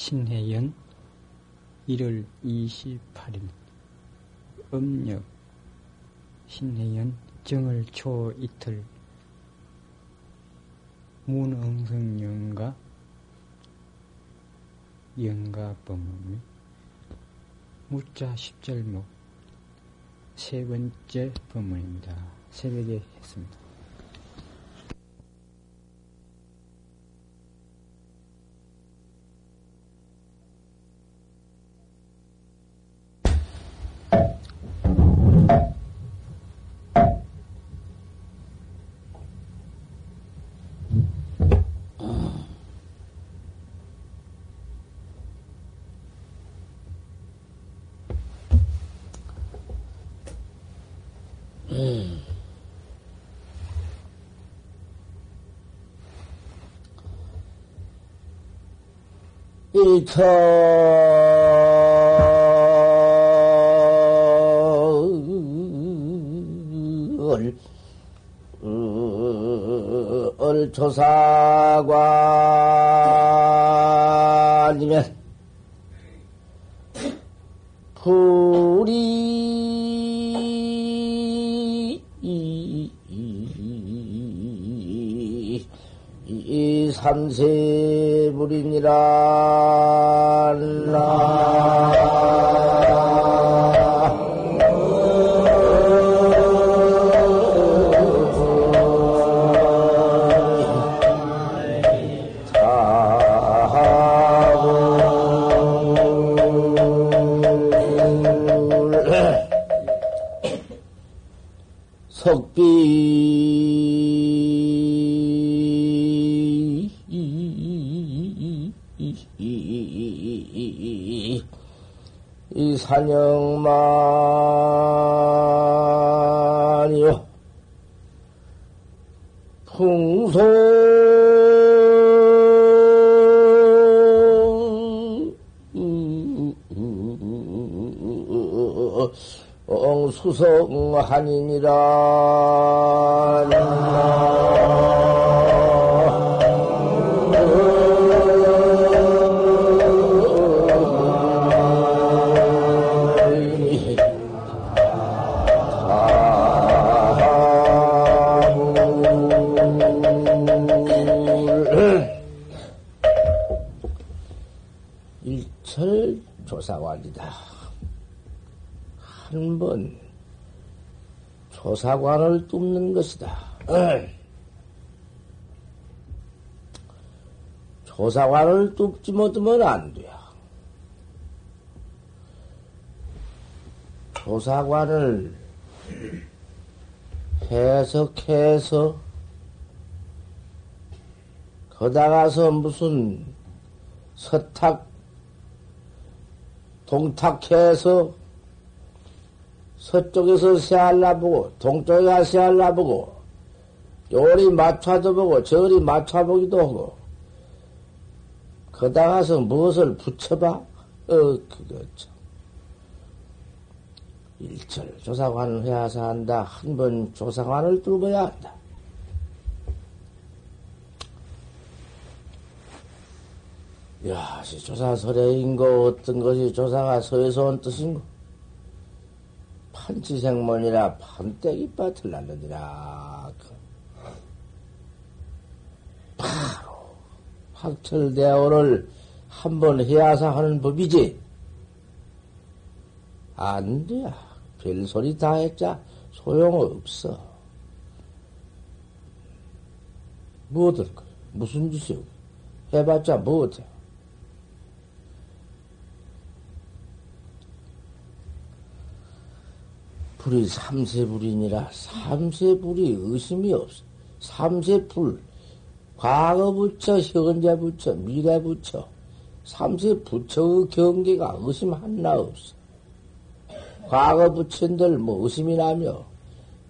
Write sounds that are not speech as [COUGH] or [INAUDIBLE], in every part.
신해연 1월 28일 음력 신해연 정월 초 이틀 문흥성연가 영가 법문 무자 십절목 세 번째 법문입니다. 새벽에 했습니다. 이철 조사관이면 불이 이 삼세불이니라 산영만이요. 풍소 엉수성한이니라 조사관을 뚫는 것이다. 조사관을 뚫지 못하면 안 돼. 조사관을 해석해서 거다가서 무슨 서탁 동탁해서 서쪽에서 새알라보고 동쪽에 새알라보고 요리 맞춰도 보고 저리 맞춰보기도 하고 거다 가서 무엇을 붙여봐? 어, 그거 참. 일철 조사관을 해야서 한다. 한 번 조사관을 뚫어야 한다. 야, 조사 설레인거 어떤 것이 조사가 서에서 온 뜻인고? 판치생문이라 판때기 밭을 날르더라. 그 바로 학철대오를 한번 해야사 하는 법이지. 안 돼야. 별소리 다 했자 소용없어. 무엇을 거야? 무슨 짓이오? 해봤자 무엇해? 불이 삼세불이니라 삼세불이 의심이 없어. 삼세불 과거 부처, 현재 부처, 미래 부처 삼세 부처의 경계가 의심 하나 없어. 과거 부처들 뭐 의심이 나며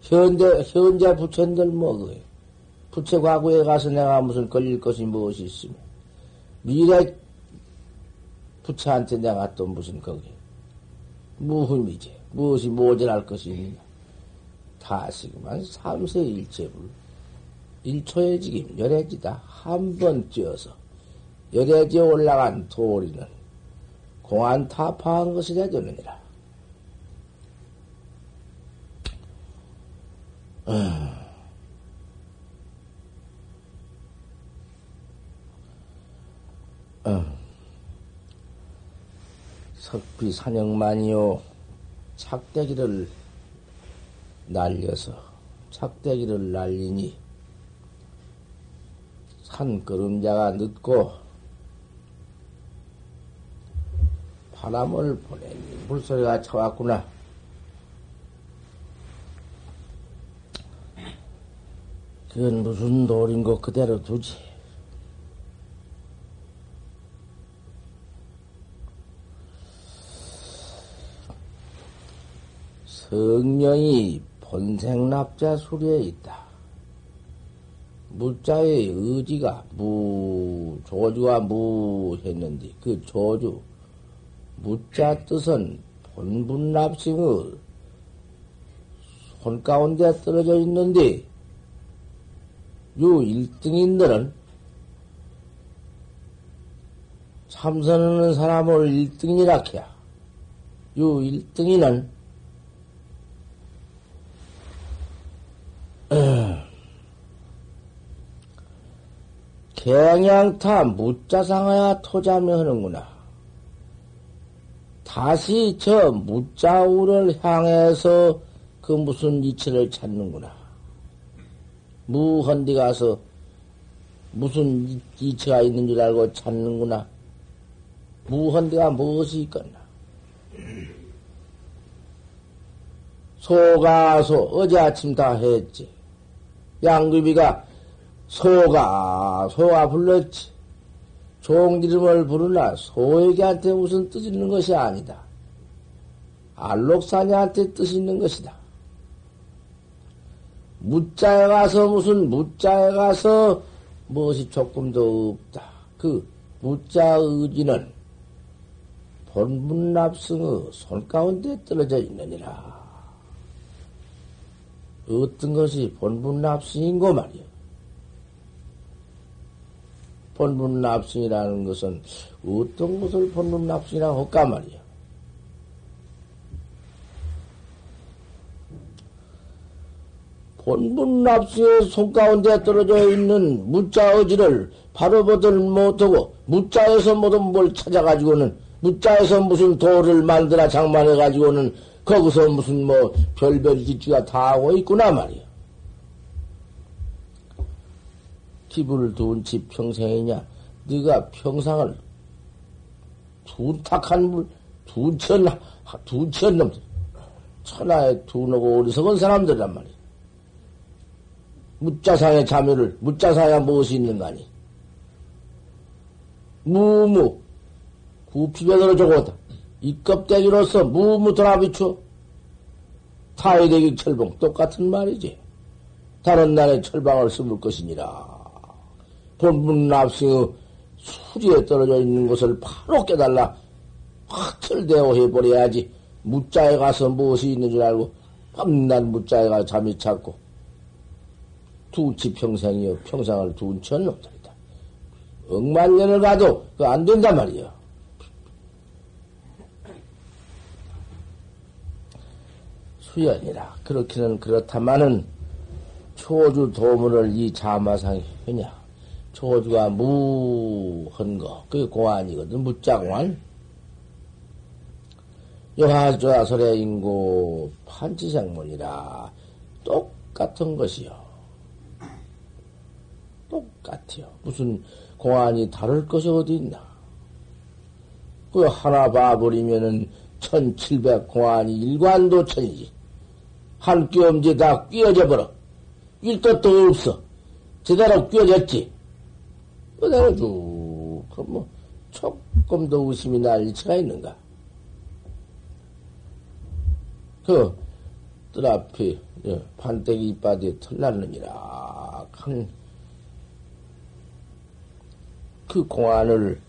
현대 현재 부처들 뭐 그, 부처 과거에 가서 내가 무슨 걸릴 것이 무엇이 있으며 미래 부처한테 내가 또 무슨 거기 무흠이지. 무엇이 모자랄 것이 있느냐. 다시그만 삼세 일체불. 일초의 지김 열애지다. 한 번 뛰어서 열애지에 올라간 도리는 공안 타파한 것이 되느니라. 어. 어. 석비 산영만이요 착대기를 날려서 착대기를 날리니 산 그림자가 늦고 바람을 보내니 물소리가 쳐왔구나. 그건 무슨 돌인고 그대로 두지. 성령이 본생납자 수리에 있다. 무자의 의지가 무, 조주가 무 했는데, 그 조주, 무자 뜻은 본분납승의 손 가운데 떨어져 있는데, 요 1등인들은 참선하는 사람을 1등이라 해야. 요 1등이는 개양타 무자상하야 토자며 하는구나. 다시 저 무자우를 향해서 그 무슨 이치를 찾는구나. 무헌디 가서 무슨 이치가 있는 줄 알고 찾는구나. 무헌디가 무엇이 있겠나. 소가 소 어제 아침 다 했지. 양귀비가 소가 소가 불렀지. 종 이름을 부르나 소에게한테 무슨 뜻 있는 것이 아니다. 알록사냐한테 뜻이 있는 것이다. 무자에 가서 무슨 무자에 가서 무엇이 조금도 없다. 그 무자 의지는 본문납승의 손 가운데 떨어져 있느니라. 어떤 것이 본분납승인고 말이야. 본분 납승이라는 것은 어떤 것을 본분 납승이라고 할까 말이야. 본분 납승의 손가운데 떨어져 있는 무자의지를 바로 보들 못하고 무자에서 모든 뭘 찾아가지고는 무자에서 무슨 도를 만들어 장만해가지고는 거기서 무슨 뭐 별별 기치가 다 하고 있구나 말이야. 기분을 두은 지 평생이냐? 네가 평상을 둔탁한 물, 둔천, 둔천 놈들, 천하에 둔하고 어리석은 사람들이란 말이야. 무자상의 자묘를, 무자상에 무엇이 있는가니? 무무, 구피변으로 적었다. 이 껍데기로서 무무더라 비추 타이대기 철봉 똑같은 말이지. 다른 날에 철방을 쓰물 것이니라. 본분 납승의 수지에 떨어져 있는 것을 바로 깨달라. 확 철대어 해버려야지. 무자에 가서 무엇이 있는 줄 알고 밤낮 무자에 가 잠이 찾고 두치 평생이요. 평생을 둔치 않는 놈들이다. 억만 년을 가도 그안 된단 말이야. 수연이라. 그렇기는 그렇다마는 초주 도문을 이 자마상이 하냐. 초주가 무한 거. 그게 공안이거든. 무자공안. 여하조하설의 인고 판치생문이라 똑같은 것이요. 똑같아요. 무슨 공안이 다를 것이 어디 있나. 그 하나 봐버리면은 천칠백 공안이 일관도 천이지. 한 뼘지 다 끼어져 버려. 일것도 없어. 제대로 끼어졌지. 그대로 쭉, 그 뭐, 조금도 웃음이 날 일치가 있는가? 그, 뜰 앞에, 예, 판때기 이빠디에 털났느니라. 한, 그 공안을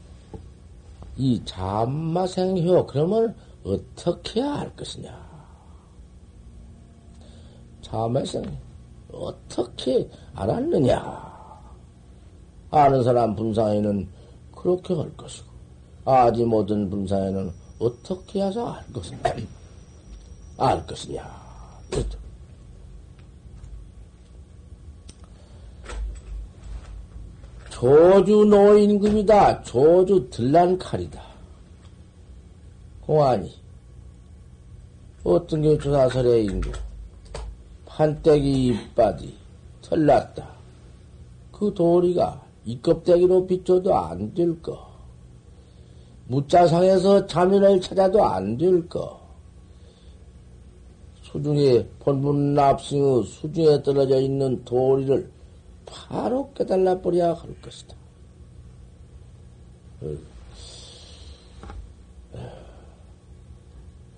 이 잠마생효, 그러면 어떻게 할 것이냐? 참에서 어떻게 알았느냐? 아는 사람 분상에는 그렇게 할 것이고, 아지 못한 분사에는 어떻게 해서 알 것이냐? [CLEARS THROAT] 알 것이냐? 조주 노인금이다. 조주 들란 칼이다. 공안이. 어떤 게 조사설의 인구. 판때기 이빠디 털났다. 그 도리가 이 껍데기로 비춰도 안 될 거. 무자상에서 자면을 찾아도 안 될 거. 수중에 본분 납승의 수중에 떨어져 있는 도리를 바로 깨달아 버려야 할 것이다.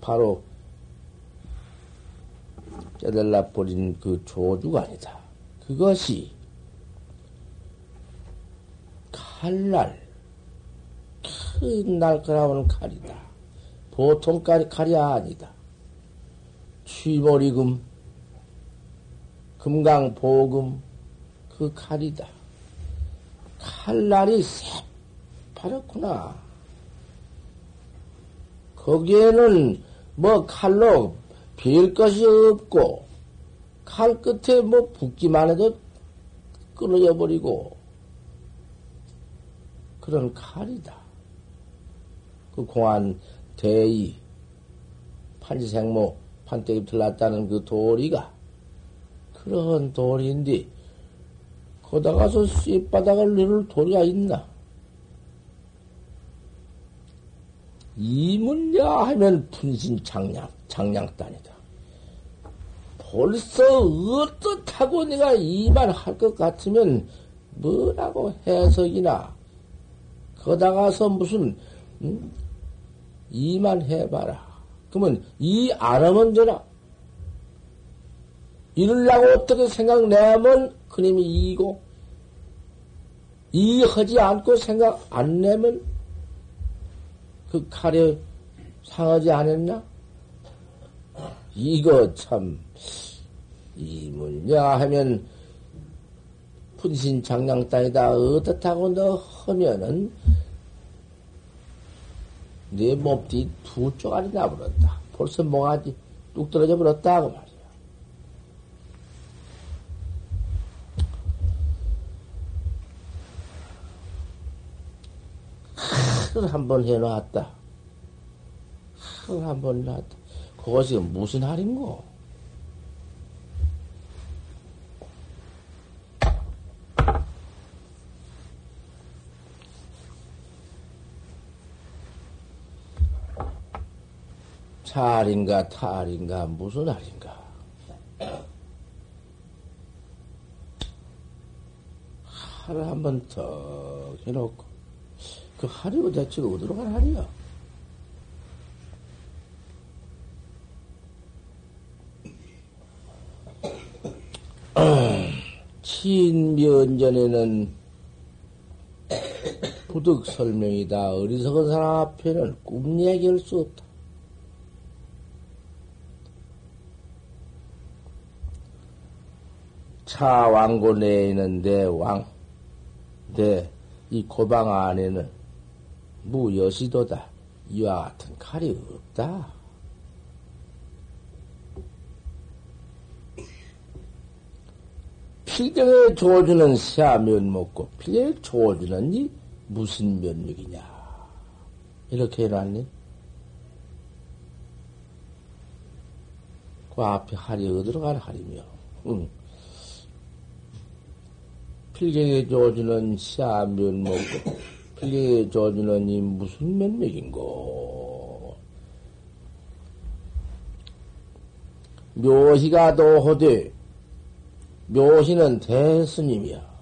바로 깨달아 버린 그 조주가 아니다. 그것이 칼날, 큰 날카로운 칼이다. 보통 칼이, 칼이 아니다. 취머리금, 금강보금, 그 칼이다. 칼날이 새파랗구나. 거기에는 뭐 칼로 별 것이 없고, 칼 끝에 뭐 붓기만 해도 끊어져 버리고, 그런 칼이다. 그 공안 대의, 판지생모, 판때기 틀났다는 그 도리가, 그런 도리인데, 거다가서 쇳바닥을 내릴 도리가 있나? 이문야 하면 분신 장량, 장량단이다. 벌써 어떻다고 내가 이만 할 것 같으면 뭐라고 해석이나 거다 가서 무슨 음? 이만 해봐라. 그러면 이 안 하면 되나? 이럴라고 어떻게 생각내면 그님이 이기고 이 하지 않고 생각 안 내면 그 칼에 상하지 않았나? 이거 참 이문야 하면 분신 장량단이다 어떻다고 너 하면은 내 몸띠 두 쪼가리 나버렸다. 벌써 몽아지 뚝 떨어져 버렸다 그 말이야. 하를 한번 해놨다. 하를 한번 해놨다. 그것이 무슨 할인고? 차인가 탈인가 무슨 할인가? 하를 한번 턱 해놓고 그 할이 도대체 어디로 간 할이야? [CLEARS THROAT] 친면전에는 부득 설명이다. 어리석은 사람 앞에는 꿈 얘기할 수 없다. 차 왕고 내에 있는 내 왕, 내 이 고방 안에는 무여시도다. 이와 같은 칼이 없다. 필경의 조주는 시하면 먹고 필경의 조주는 이 무슨 면육이냐 이렇게 해놨니? 그 앞에 할이 어디로 간 할이며 응. 필경의 조주는 시하면 먹고 필경의 조주는 이 무슨 면맥인고? 묘희가 도호되 묘시는 대스님이야.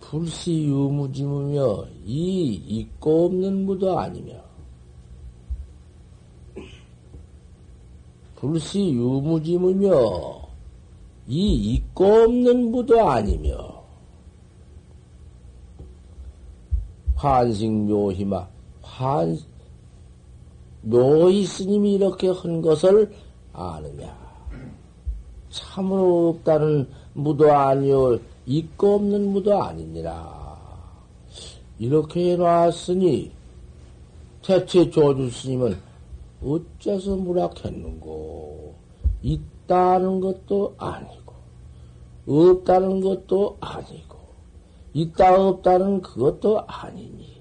불시 유무지무며 이 있고 없는 무도 아니며. 불시 유무지무며 이 있고 없는 무도 아니며 환식 묘희마 환 묘희 스님이 이렇게 한 것을 아느냐 참으로 없다는 무도 아니요 있고 없는 무도 아니니라. 이렇게 해놨으니 대체 조주 스님은 어째서 무락했는고? 있 다는 것도 아니고, 없다는 것도 아니고, 있다 없다는 그것도 아니니.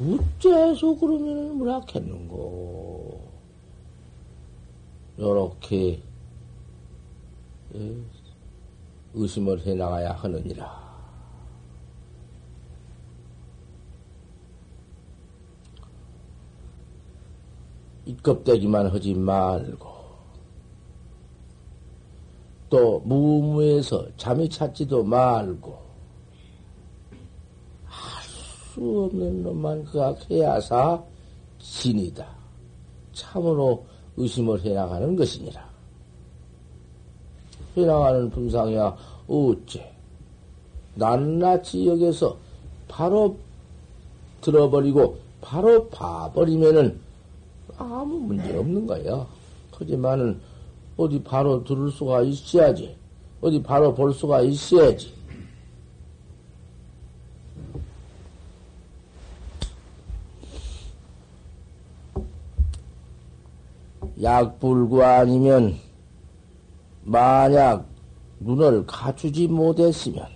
어째서 그러면 무락했는고? 요렇게 의심을 해 나가야 하느니라. 이 껍데기만 하지 말고 또 무무에서 잠이 찾지도 말고 할 수 없는 놈만 그악해야사 진이다. 참으로 의심을 해나가는 것이니라. 해나가는 분상이야 어째 낱낱이 여기서 바로 들어버리고 바로 봐버리면은 아무 문제 없는 거야. 하지만은 어디 바로 들을 수가 있어야지. 어디 바로 볼 수가 있어야지. 약불구 아니면 만약 눈을 갖추지 못했으면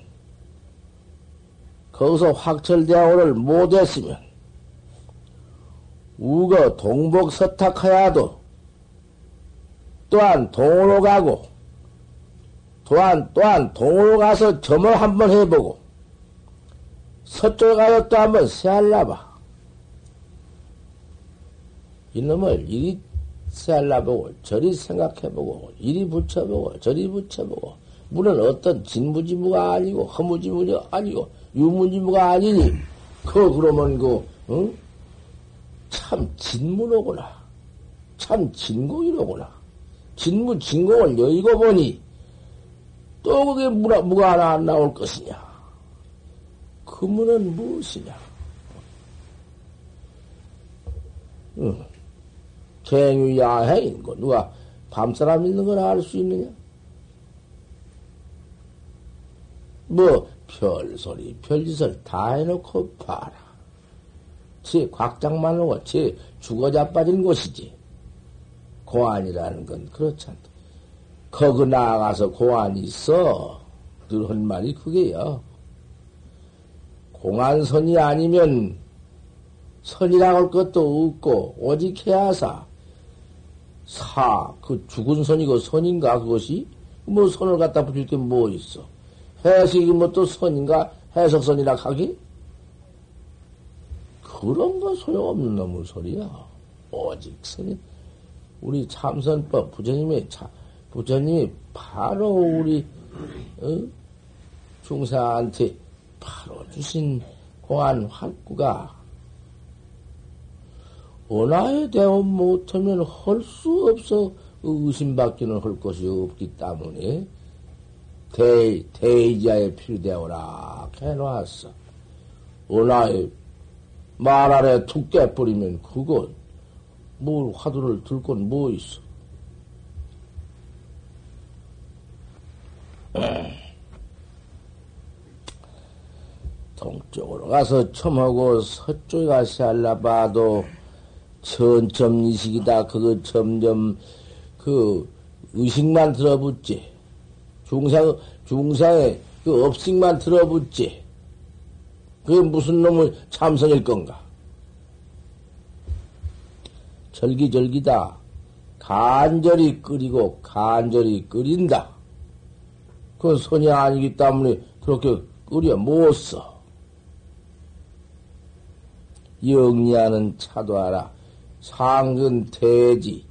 거기서 확철대오를 못했으면 우거 동복 서탁하야도 또한 동으로 가고 또한 또한 동으로 가서 점을 한번 해보고 서쪽 가서 또 한번 세알라봐. 이놈을 이리 세알라보고 저리 생각해보고 이리 붙여보고 저리 붙여보고 물은 어떤 진무지무가 아니고 허무지무가 아니고 유무지무가 아니니 그 그러면 그 응? 참 진무로구나. 참 진공이로구나 진무 진공을 여의고 보니 또 그게 무가, 하나 안 나올 것이냐? 그 문은 무엇이냐? 응. 갱유야행인 거 누가 밤사람 있는 걸 알 수 있느냐? 뭐 별소리 별짓을 다 해놓고 봐라. 제 곽장만 하고 제 죽어 자빠진 곳이지. 고안이라는 건 그렇지 않다. 거기 나가서 고안이 있어. 늘 한 말이 그게요. 공안선이 아니면 선이라고 할 것도 없고, 오직 해야사. 사, 그 죽은 선이고 선인가, 그것이? 뭐 선을 갖다 붙일 게 뭐 있어? 해석이 뭐 또 선인가? 해석선이라 하기? 그런 거 소용없는 놈의 소리야. 오직 선이. 우리 참선법 부처님의 차, 부처님이 바로 우리 어? 중사한테 바로 주신 공안 활구가 원하에 대원 못하면 할 수 없어 의심밖에는 할 것이 없기 때문에 대, 대의자에 필요되어라 해놨어. 원하에 말 아래 툭 깨버리면 그건 뭘 화두를 들 건 뭐 있어? 동쪽으로 가서 첨하고 서쪽에 가서 알라봐도 천점 이식이다. 그거 점점 그 의식만 들어붙지. 중상, 중상에 그 업식만 들어붙지. 그게 무슨 놈의 참선일 건가? 절기절기다. 간절히 끓이고 간절히 끓인다. 그건 선이 아니기 때문에 그렇게 끓여 못 써. 영리하는 차도 알아. 상근 대지.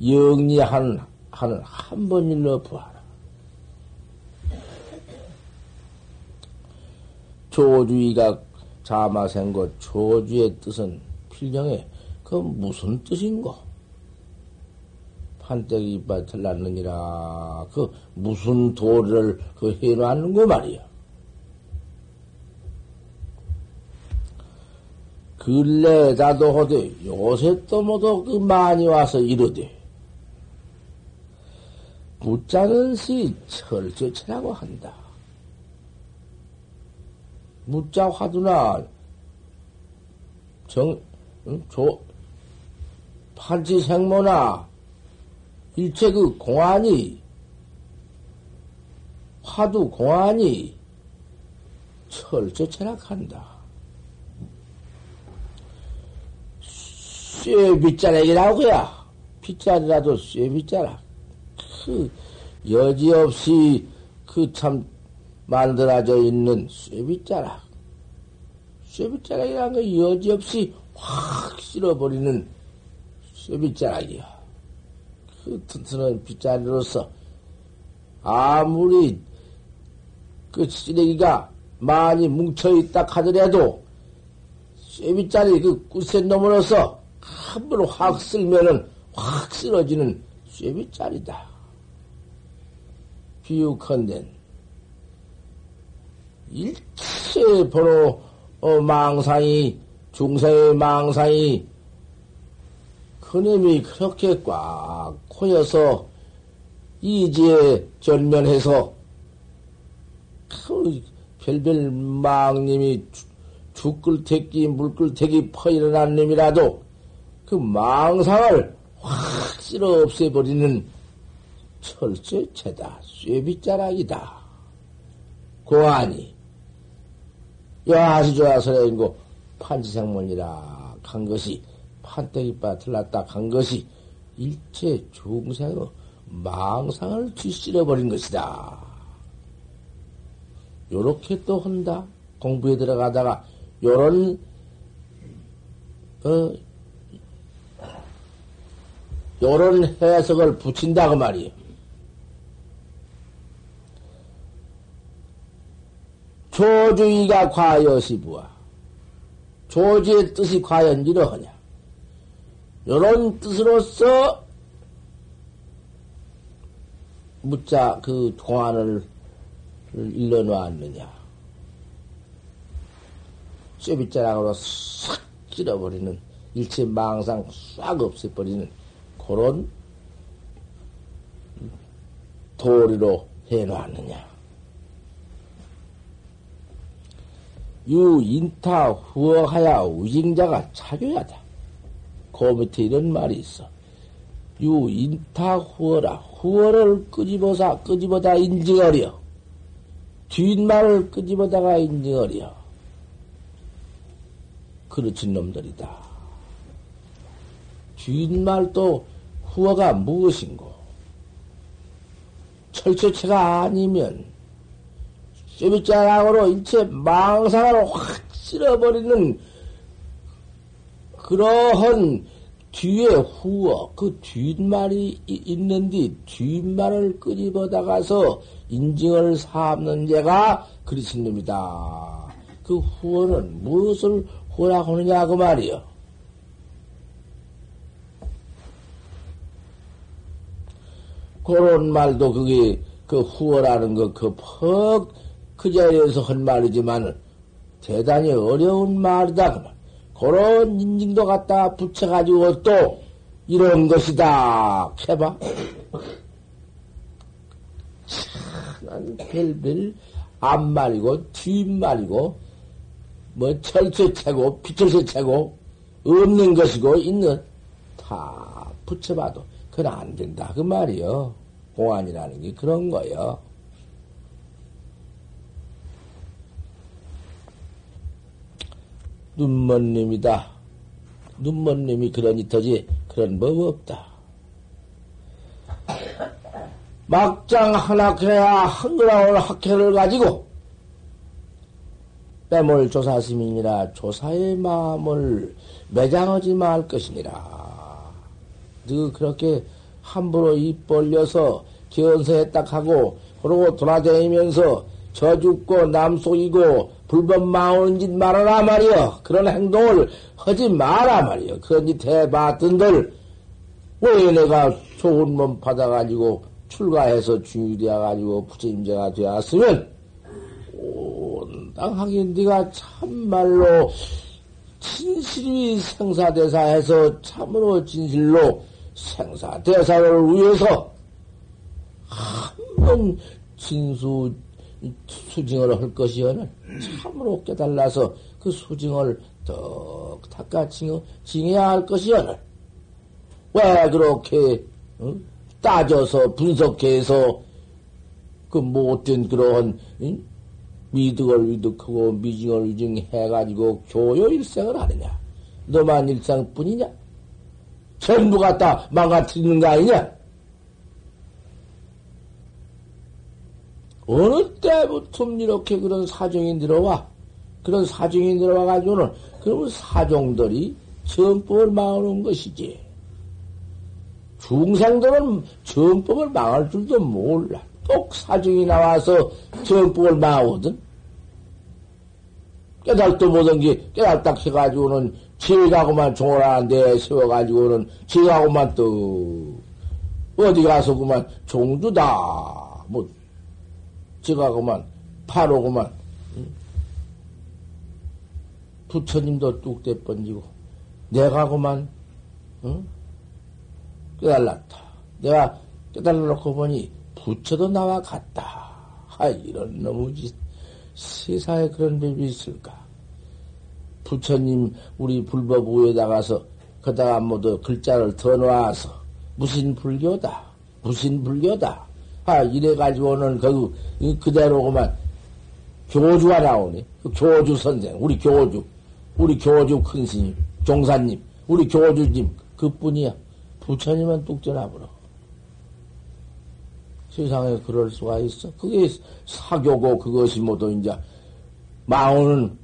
영리하는 하는 한 번일러 부하라. 조주의가 자마생고 조주의 뜻은 필경에 그 무슨 뜻인고? 판때기 이빨 틀났느니라. 그 무슨 도를 그 해놨는고 말이야. 근래 나도 하되 요새 또 모두 그 많이 와서 이르되 묻자는 시 철저체라고 한다. 무자 화두나 정, 응? 조, 판치생모나 일체 그 공안이 화두 공안이 철저 철학한다. 쇠 빗자락이라고야. 빗자리라도 쇠 빗자락. 그 여지없이 그 참 만들어져 있는 쇠 빗자락. 쇠 빗자락이라는 거 여지없이 확 쓸어버리는 쇠빗자락이야. 그 튼튼한 빗자리로서 아무리 그 쓰레기가 많이 뭉쳐있다 하더라도 쇠빗자리 그 굿센 놈으로서 한번확 쓸면은 확 쓰러지는 쇠빗자리다. 비유컨대 일체 번호 어, 망상이 중세의 망상이 그놈이 그렇게 꽉 코여서 이지에 전면해서 그 별별 망님이 죽글태기 물글태기 퍼일어난 놈이라도 그 망상을 확 쓸어 없애버리는 철저체다. 쇠빗자락이다. 고안이 여하시 좋아서 인고 판지생문이라 간 것이 판때기바 틀렸다 간 것이 일체 중생의 망상을 뒤실어버린 것이다. 요렇게 또 한다. 공부에 들어가다가 요런 어 요런 해석을 붙인다 그 말이에요. 조주의가 과여시부와 조지의 뜻이 과연 이러하냐? 요런 뜻으로서 묻자 그 동안을 일러놓았느냐. 쇠빗자락으로 싹 찔러버리는 일체 망상 싹 없애버리는 그런 도리로 해놓았느냐. 유 인타 후어하야 우징자가 차교야다. 그 밑에 이런 말이 있어. 유 인타 후어라. 후어를 끄집어서 끄집어다 인증하려. 뒷말을 끄집어다가 인증하려. 그렇진 놈들이다. 뒷말도 후어가 무엇인고? 철저체가 아니면 쇠빗자락으로 일체 망상을 확 쓸어버리는 그러한 뒤에 후어, 그 뒷말이 있는데 뒷말을 끄집어다가서 인증을 삼는 자가 그리신 놈이다. 그 후어는 무엇을 후라고 하느냐, 그 말이요. 그런 말도 그게 그 후어라는 거, 그 퍽, 그 자리에서 한 말이지만 대단히 어려운 말이다. 그 말. 그런 인증도 갖다 붙여가지고 또 이런 것이다. 해봐. 참, 별별 앞말이고 뒷말이고 뭐 철새 채고 피철새 채고 없는 것이고 있는 다 붙여봐도 그건 안 된다 그 말이요. 공안이라는 게 그런 거요. 눈먼님이다. 눈먼님이 그러니 터지 그런 법 없다. 막장 하나 그래야 한글아울 학회를 가지고 빼몰 조사스님이라 조사의 마음을 매장하지 말 것이니라. 너 그렇게 함부로 입 벌려서 견서했다 하고 그러고 돌아다니면서 저 죽고 남 속이고 불법 망오는 짓 말아라 말이여. 그런 행동을 하지 마라 말이여. 그런 짓 해봤던들 왜 내가 좋은 몸 받아가지고 출가해서 주인이 되어가지고 부처님제가 되었으면 온당하게 네가 참말로 진실이 생사대사해서 참으로 진실로 생사대사를 위해서 한 번 진수 수징을 할 것이여는 참으로 깨달라서 그 수징을 더 닦아 징해야 할 것이여는 왜 그렇게 어? 따져서 분석해서 그 못된 그러한 응? 미득을 미득하고 미징을 미징해가지고 교요 일생을 하느냐? 너만 일생뿐이냐? 전부 갖다 망가뜨리는 거 아니냐? 어느 때부터 이렇게 그런 사정이 들어와? 그런 사정이 들어와가지고는, 그러면 사종들이 정법을 망하는 것이지. 중생들은 정법을 망할 줄도 몰라. 꼭 사정이 나와서 정법을 망하거든. 깨달도 못한 게 깨달다 해가지고는 지가고만 종을하는데 세워가지고는 지가고만 또 어디 가서 그만 종주다 뭐 지가고만 파로고만 부처님도 뚝대 번지고 내가 고만 응? 깨달았다. 내가 깨달아놓고 보니 부처도 나와 같다. 아 이런 너무지 세상에 그런 법이 있을까? 부처님 우리 불법 우에 나가서 그다가 모두 글자를 더 놓아서 무신 불교다, 무신 불교다. 아 이래 가지고는 그 그대로고만 교주가 나오네. 그 교주 선생, 우리 교주, 우리 교주 큰 스님, 종사님, 우리 교주님 그 뿐이야. 부처님은 뚝 떠나버려. 세상에 그럴 수가 있어. 그게 사교고 그것이 모두 이제 망오는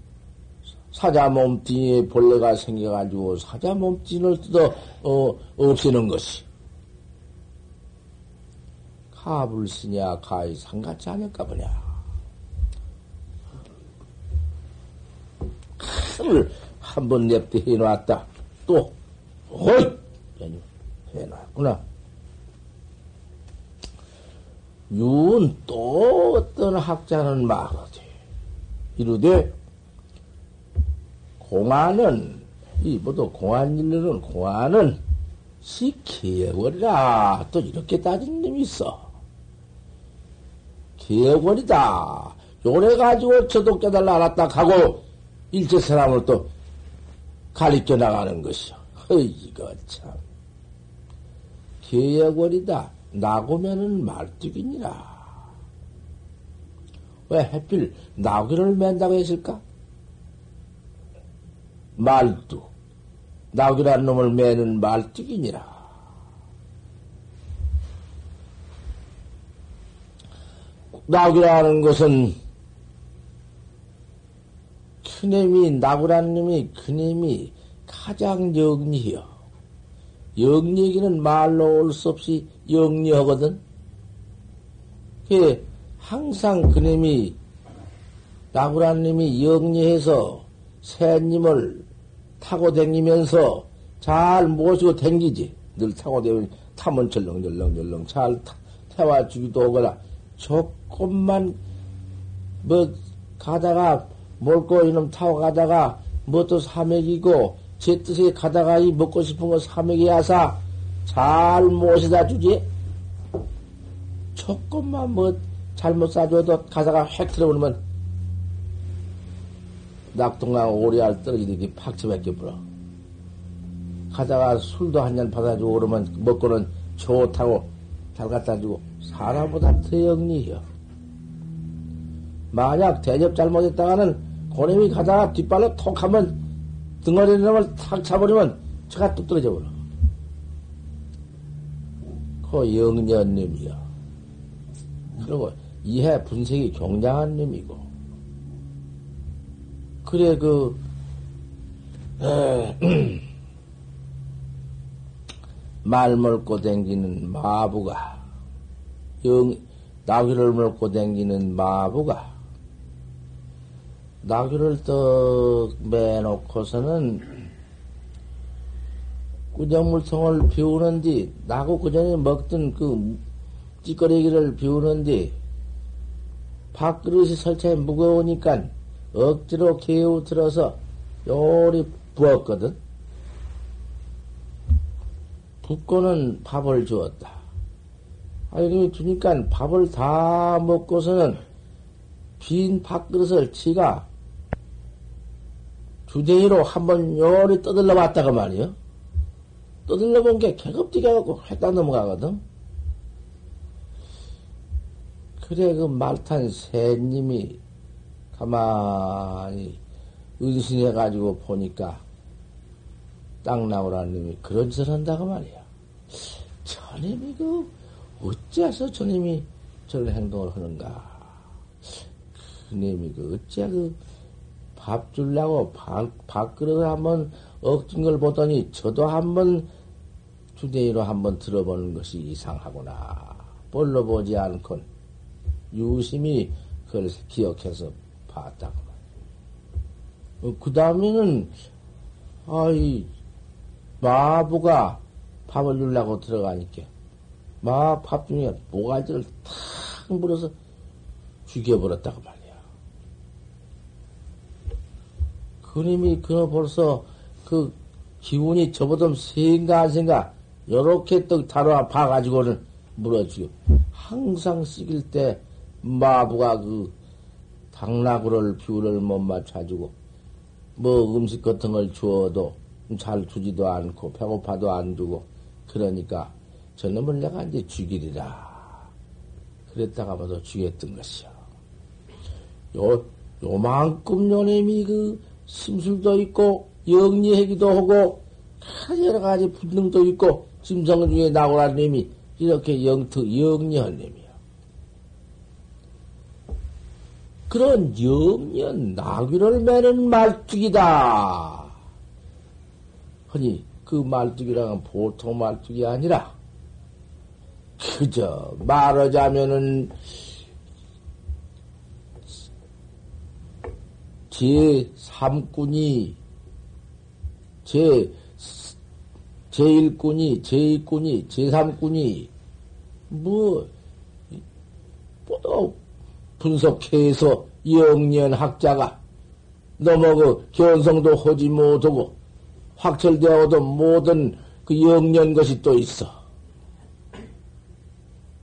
사자 몸뚱이에 벌레가 생겨가지고 사자 몸뚱이를 뜯어 어, 없애는 것이 가불 쓰냐 가히 상같이 아닐까 보냐. 칼을 한번 냅대 해놨다. 또, 어이! 해놨구나. 윤 또 어떤 학자는 말하지. 이르되, 공안은, 이 모두 공안 일르는 공안은 시기예월이라 또 이렇게 따진 놈이 있어. 기예월이다. 요래 가지고 저도 깨달라 알았다 하고 일체 사람을 또 가리켜 나가는 것이요. 이거 참. 기예월이다. 나고면은 말뚝이니라. 왜 해필 나귀를 맨다고 했을까? 말뚝. 나귀라는 놈을 매는 말뚝이니라. 나귀라는 것은 큰님이 나귀라는 놈이 큰님이 가장 영리해요. 영리기는 말로 올 수 없이 영리하거든. 그 항상 그님이 나구라님이 영리해서 새님을 타고 댕기면서 잘 모시고 댕기지. 늘 타고 되면 타면 절렁절렁절렁 잘 타, 태워주기도 하거나 조 금만 뭐 가다가 몰고 이놈 타고 가다가 뭐 또 사맥이고 제 뜻에 가다가 이 먹고 싶은 거 사맥이 야사 잘 모셔다 주지. 조금만 뭐 잘못 사줘도 가다가 획 들어오면 낙동강 오리알 떨어지듯이 팍 쳐박혀 불어. 가다가 술도 한 잔 받아주고 그러면 먹고는 좋다고 잘 갖다 주고 사람보다 더 영리해요. 만약 대접 잘못했다가는 고놈이 가다가 뒷발로 톡 하면 등어리 놈을 탁 차버리면 제가 뚝 떨어져 버려. 그 영년님이요. 그리고 이해 분석이 굉장한 놈이고. 그래, 그, 에, [CLEARS THROAT] 말 먹고 댕기는 마부가, 영, 나귀를 먹고 댕기는 마부가, 나귀를 떡 매놓고서는 꾸정물통을 비우는 뒤, 나고 그 전에 먹던 그 찌꺼리기를 비우는 뒤, 밥그릇이 설치에 무거우니까 억지로 개우 들어서 요리 부었거든. 붓고는 밥을 주었다. 아니, 주니까 밥을 다 먹고서는 빈 밥그릇을 지가 주댕이로 한번 요리 떠들러 봤다가 말이요. 떠들러 본 게 개겁지게 갖고 했다 넘어가거든. 그래, 그 말탄 새님이 가만히 은신해가지고 보니까 땅 나오라는 놈이 그런 짓을 한다고 말이야. 저님이 그, 어째서 저님이 저런 행동을 하는가. 그님이 그, 어째 그, 밥 주려고 밥, 밥그릇을 한번 억진 걸 보더니 저도 한번 주대기로 한번 들어보는 것이 이상하구나. 볼로 보지 않건 유심히 그걸 기억해서 봤다고. 어, 그 다음에는, 아이, 마부가 밥을 주려고 들어가니까, 마 밥 중에 모가지를 탁 물어서 죽여버렸다고 말이야. 그님이 그 벌써 그 기운이 저보다 세인가 안 생가, 요렇게 떡 다뤄 봐가지고는 물어주고, 항상 씻길 때 마부가 그 당나구를 비율을 못 맞춰주고, 뭐 음식 같은 걸 주어도 잘 주지도 않고, 배고파도 안 주고, 그러니까 저놈을 내가 이제 죽이리라. 그랬다가 봐도 죽였던 것이요. 요, 요만큼 요놈이 그 심술도 있고, 영리하기도 하고, 여러 가지 분능도 있고, 심성 중에 나오라는 놈이 이렇게 영특, 영리한 놈이야. 그런 영리한 나귀를 매는 말뚝이다. 허니, 그 말뚝이랑은 보통 말뚝이 아니라, 그저 말하자면은, 제3군이, 제, 제1군이, 제2군이, 제3군이, 뭐, 뭐, 분석해서 영년 학자가 너무 그 견성도 하지 못하고 확철되어도 모든 그 영년 것이 또 있어.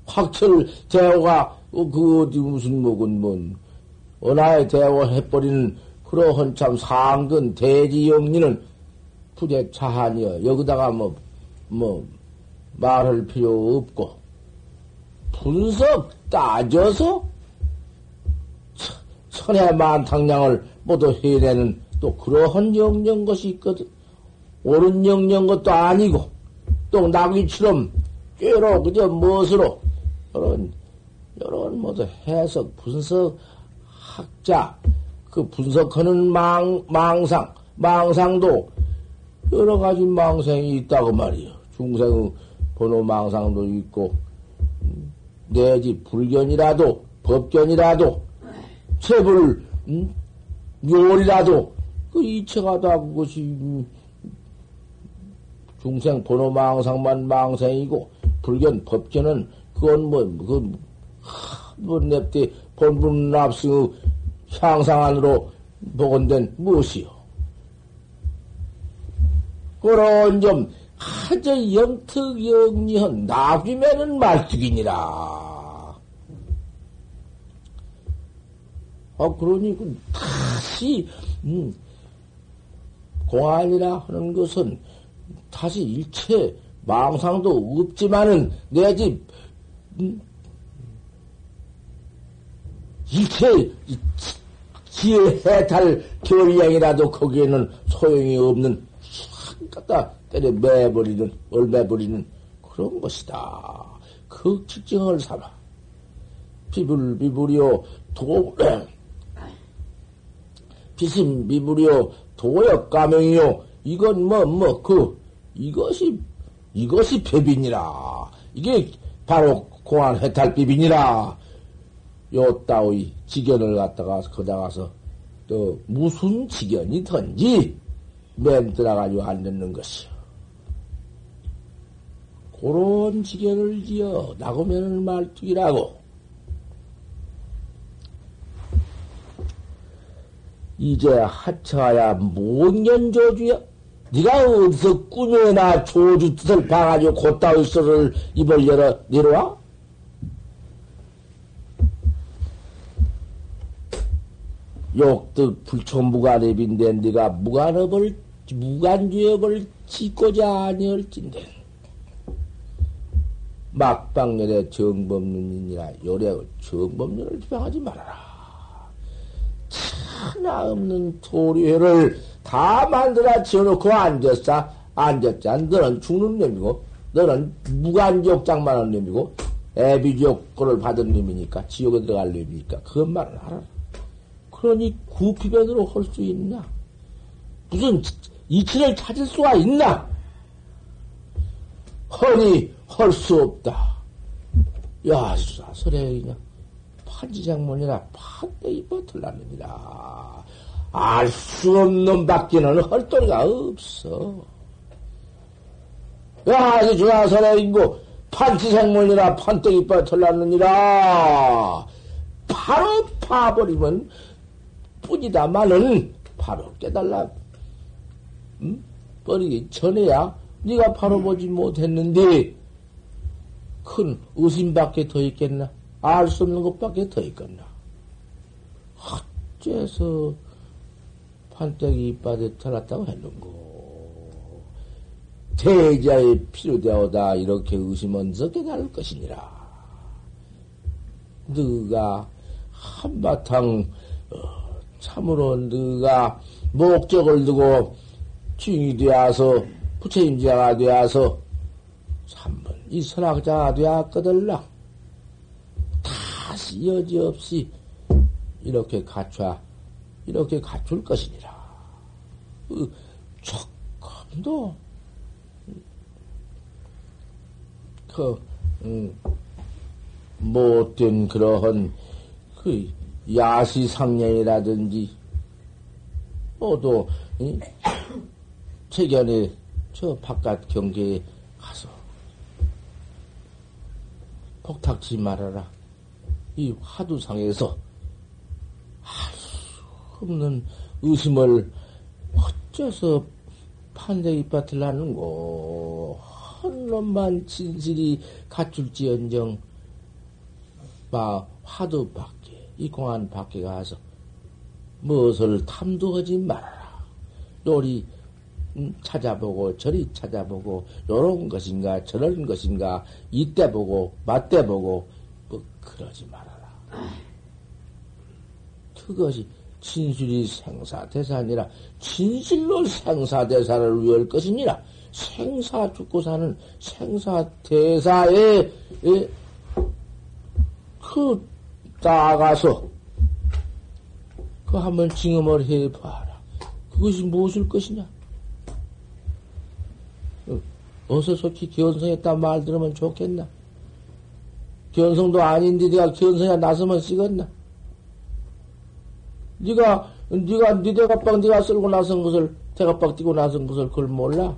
확철대오가 그 어디 무슨 뭐군 뭔 은하에 대오해버리는 그러한 참 상근 대지 영리는 부재 차한이여 여기다가 뭐 뭐 말할 필요 없고 분석 따져서 천의 만탕량을 모두 해내는 또 그러한 영영 것이 있거든. 옳은 영영 것도 아니고, 또 나귀처럼 꾀로 그저 무엇으로, 이런, 이런 모두 해석, 분석, 학자, 그 분석하는 망, 망상, 망상도 여러 가지 망상이 있다고 말이요. 중생의 번호 망상도 있고, 내지 불견이라도, 법견이라도, 채불, 음? 묘리라도, 그 이체가 다 그것이, 음, 중생 번호 망상만 망상이고, 불견, 법견은, 그건 뭐, 그, 뭐, 냅대 본분 납승의 향상 안으로 복원된 무엇이요? 그런 점, 하저 영특 영리한 나귀매는 말뚝이니라. 아, 그러니, 그 다시, 음, 공안이라 하는 것은 다시 일체 망상도 없지만은 내 집, 음, 일체 지혜 해탈 결의양이라도 거기에는 소용이 없는 싹 갖다 때려 매버리는, 얼매버리는 그런 것이다. 그 특징을 삼아. 비불, 비불이요, 도, [CLEARS THROAT] 비심비불이요, 도역 가명이요, 이건 뭐, 뭐, 그, 이것이, 이것이 배빈이라. 이게 바로 공안 해탈 비빈이라. 요 따위 지견을 갖다가 거다 가서 또 무슨 지견이든지 맨 들어가지고 앉는 것이요. 그런 지견을 지어 나고면은 말뚝이라고. 이제 하차야 뭔년 조주야? 네가 어디서 꾸며나 조주 뜻을 봐가지고 곧다위 소를 입을 열어 내려와? 욕득 불초 무간업인데 네가 무간업을 무간주업을 짓고자 아니할진데 막방열의 정법륜이니라 요래 정법륜을 비방하지 말아라. 하나 없는 도리회를 다 만들어 지어놓고 앉았어. 앉았자. 너는 죽는 놈이고, 너는 무간지옥장만 한 놈이고, 애비지옥 거를 받은 놈이니까, 지옥에 들어갈 놈이니까, 그것만은 알아. 그러니 구피변으로 할 수 있나? 무슨 이치를 찾을 수가 있나? 허니 할 수 없다. 야, 사설에 판지장문이라 판대이 버틀라느니라. 알수 없는 밖에는 헐도리가 없어. 야, 이 주나선에 있고 판지생문이라 판대이 버틀라느니라. 바로 파버리면 뿐이다마는 바로 깨달라. 응? 버리기 전에야 네가 바로 보지 못했는데 큰 의심밖에 더 있겠나? 알 수 없는 것밖에 더 있겠나? 어째서 판때기 이빠에 털었다고 했는고? 대자의 필요되오다 이렇게 의심은 깨달을 것이니라. 너가 한바탕 어, 참으로 너가 목적을 두고 중이 되어서 부처님자가 되어서 참번 이 선악자가 되었거들라. 다시 여지없이 이렇게 갖춰 이렇게 갖출 것이니라. 그 조금도 그 음, 못된 그러한 그 야시상냥이라든지 모두 이, 최견에 저 바깥 경계에 가서 폭탁지 말아라. 이 화두상에서 할 수 없는 의심을 어째서 판대 이밭을 하는고 한 놈만 진실이 갖출지언정 마 화두 밖에 이 공안 밖에 가서 무엇을 탐도하지 말아라. 요리 음, 찾아보고 저리 찾아보고 요런 것인가 저런 것인가 이때 보고 맞때 보고 뭐 그러지 말아라. 그것이 진실이 생사대사니라 진실로 생사대사를 위할 것이니라 생사 죽고 사는 생사대사에 그 나아가서 그 한번 증험을 해봐라. 그것이 무엇일 것이냐? 어서 솔직히 견성했단 말 들으면 좋겠나? 견성도 아닌데 내가 견성에 나서면 쓰겠나? 네가 네가 네 대갑박 네가 쓸고 나선 것을 대갑박 뛰고 나선 것을 그걸 몰라?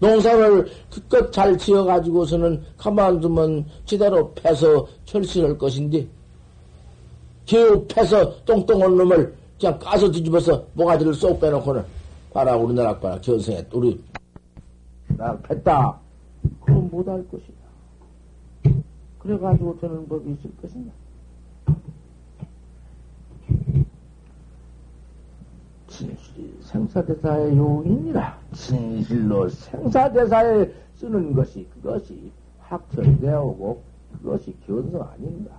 농사를 그껏 잘 지어가지고서는 가만두면 제대로 패서 철실할 것인데 겨우 패서 똥똥한 놈을 그냥 까서 뒤집어서 모가지를 쏙 빼놓고는 봐라 우리나라 봐라 견성에 우리 나 팼다. 그건 못할 것이다. 그래가지고 되는 법이 있을 것이냐. 진실이 생사대사의 요인이라. 진실로 생사대사에 쓰는 것이 그것이 확철되어 오고 그것이 견성 아닌가.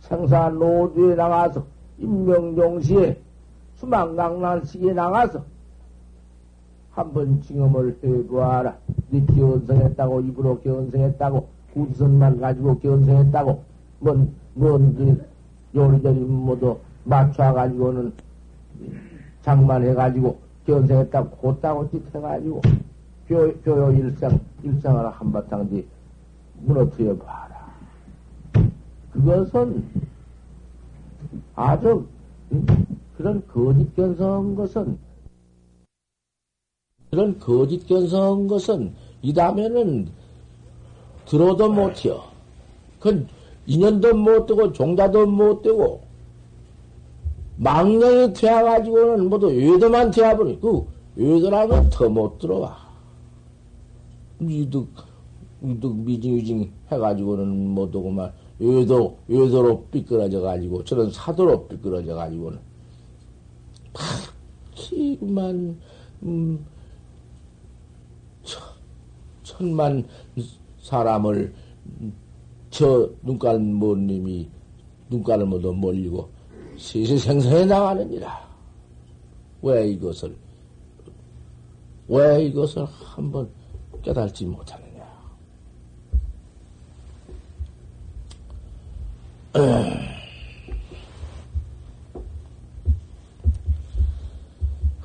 생사 노주에 나가서 임명종시에 수망강난시기에 나가서 한번 증험을 해보아라. 네 견성했다고, 입으로 견성했다고, 우선만 가지고 견성했다고, 뭔, 뭔, 그, 요리저리 모두 맞춰가지고는 장만해가지고 견성했다고, 곧다고 짓해가지고, 교, 교요 일상, 일상을 한바탕 뒤 무너뜨려 봐라. 그것은 아주, 그런 거짓 견성한 것은 그런 거짓 견성한 것은 이다면은 들어도 못해요. 그건 인연도 못 되고 종자도 못 되고 망령이 되어가지고는 모두 외도만 되어버리. 그 외도라면 더못 들어와. 이득 이득 미징미징 해가지고는 못 오고만 외도, 외도로 삐끄러져 가지고, 저런 사도로 삐끄러져 가지고는, 파키만, 음, 천만 사람을, 저 눈깔 못님이, 눈깔을 모두 몰리고, 시시생생해 나가느니라. 왜 이것을, 왜 이것을 한번 깨달지 못하느냐.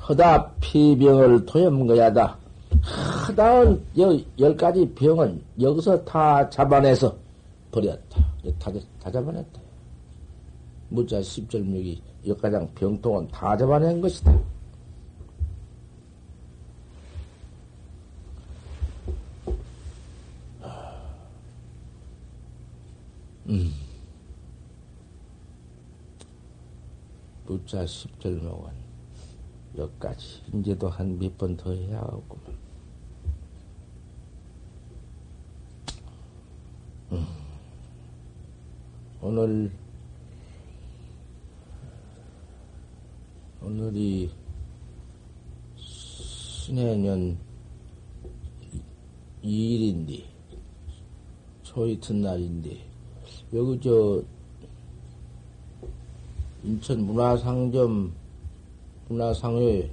허다 피병을 토염거야다. 허다운 열 가지 병은 여기서 다 잡아내서 버렸다. 다, 다 잡아냈다. 무자 십절명이 역가장 병통은 다 잡아낸 것이다. 음. 무자 십절명은 여기까지 이제도 한 몇 번 더 해야 하겠구만. 음. 오늘 오늘이 신해년 2일인데 초이튿날인데 여기 저 인천 문화상점 문화상회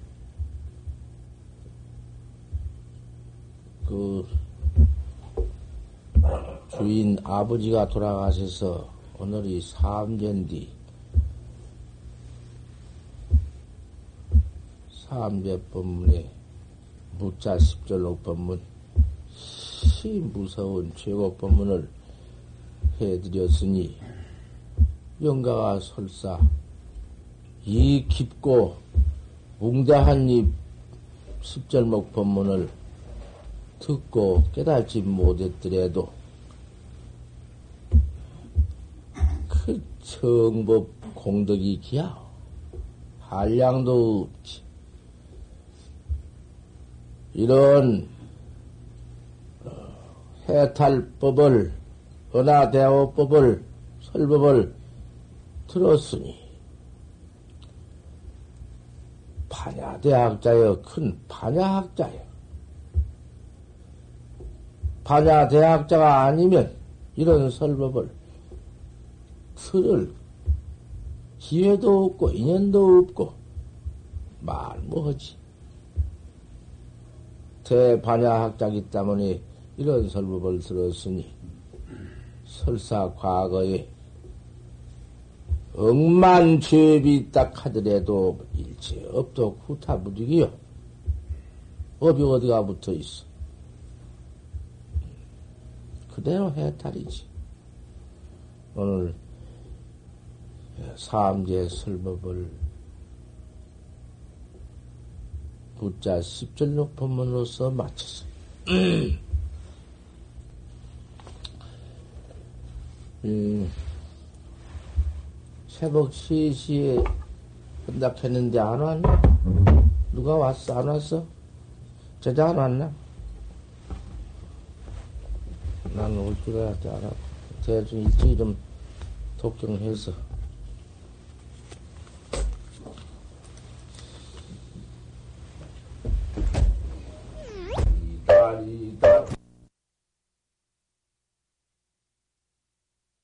그 주인 아버지가 돌아가셔서 오늘이 삼전뒤 삼재 법문에 무자 십절록 법문 시 무서운 최고 법문을 해드렸으니 영가가 설사 이 깊고 웅대한 이 십절목 법문을 듣고 깨달지 못했더라도 그 정법 공덕이 기야 한량도 없지. 이런 어, 해탈법을 은하대오법을 설법을 들었으니 반야대학자여 큰 반야학자여. 반야대학자가 아니면 이런 설법을 들을 기회도 없고 인연도 없고 말 뭐하지 대반야학자기 때문에 이런 설법을 들었으니 설사 과거에 억만 죄비 딱 하더라도 일체 업도 후타무득이요. 업이 어디가 붙어 있어? 그대로 해탈이지. 오늘 삼재 설법을 부자 십절록 법문으로서 마쳤어. 음, 새벽 3시에 끝났했는데 안 왔나? 누가 왔어? 안 왔어? 제자 안 왔나? 나는 올줄 알았지, 알아. 대충 일찍 좀 독경해서.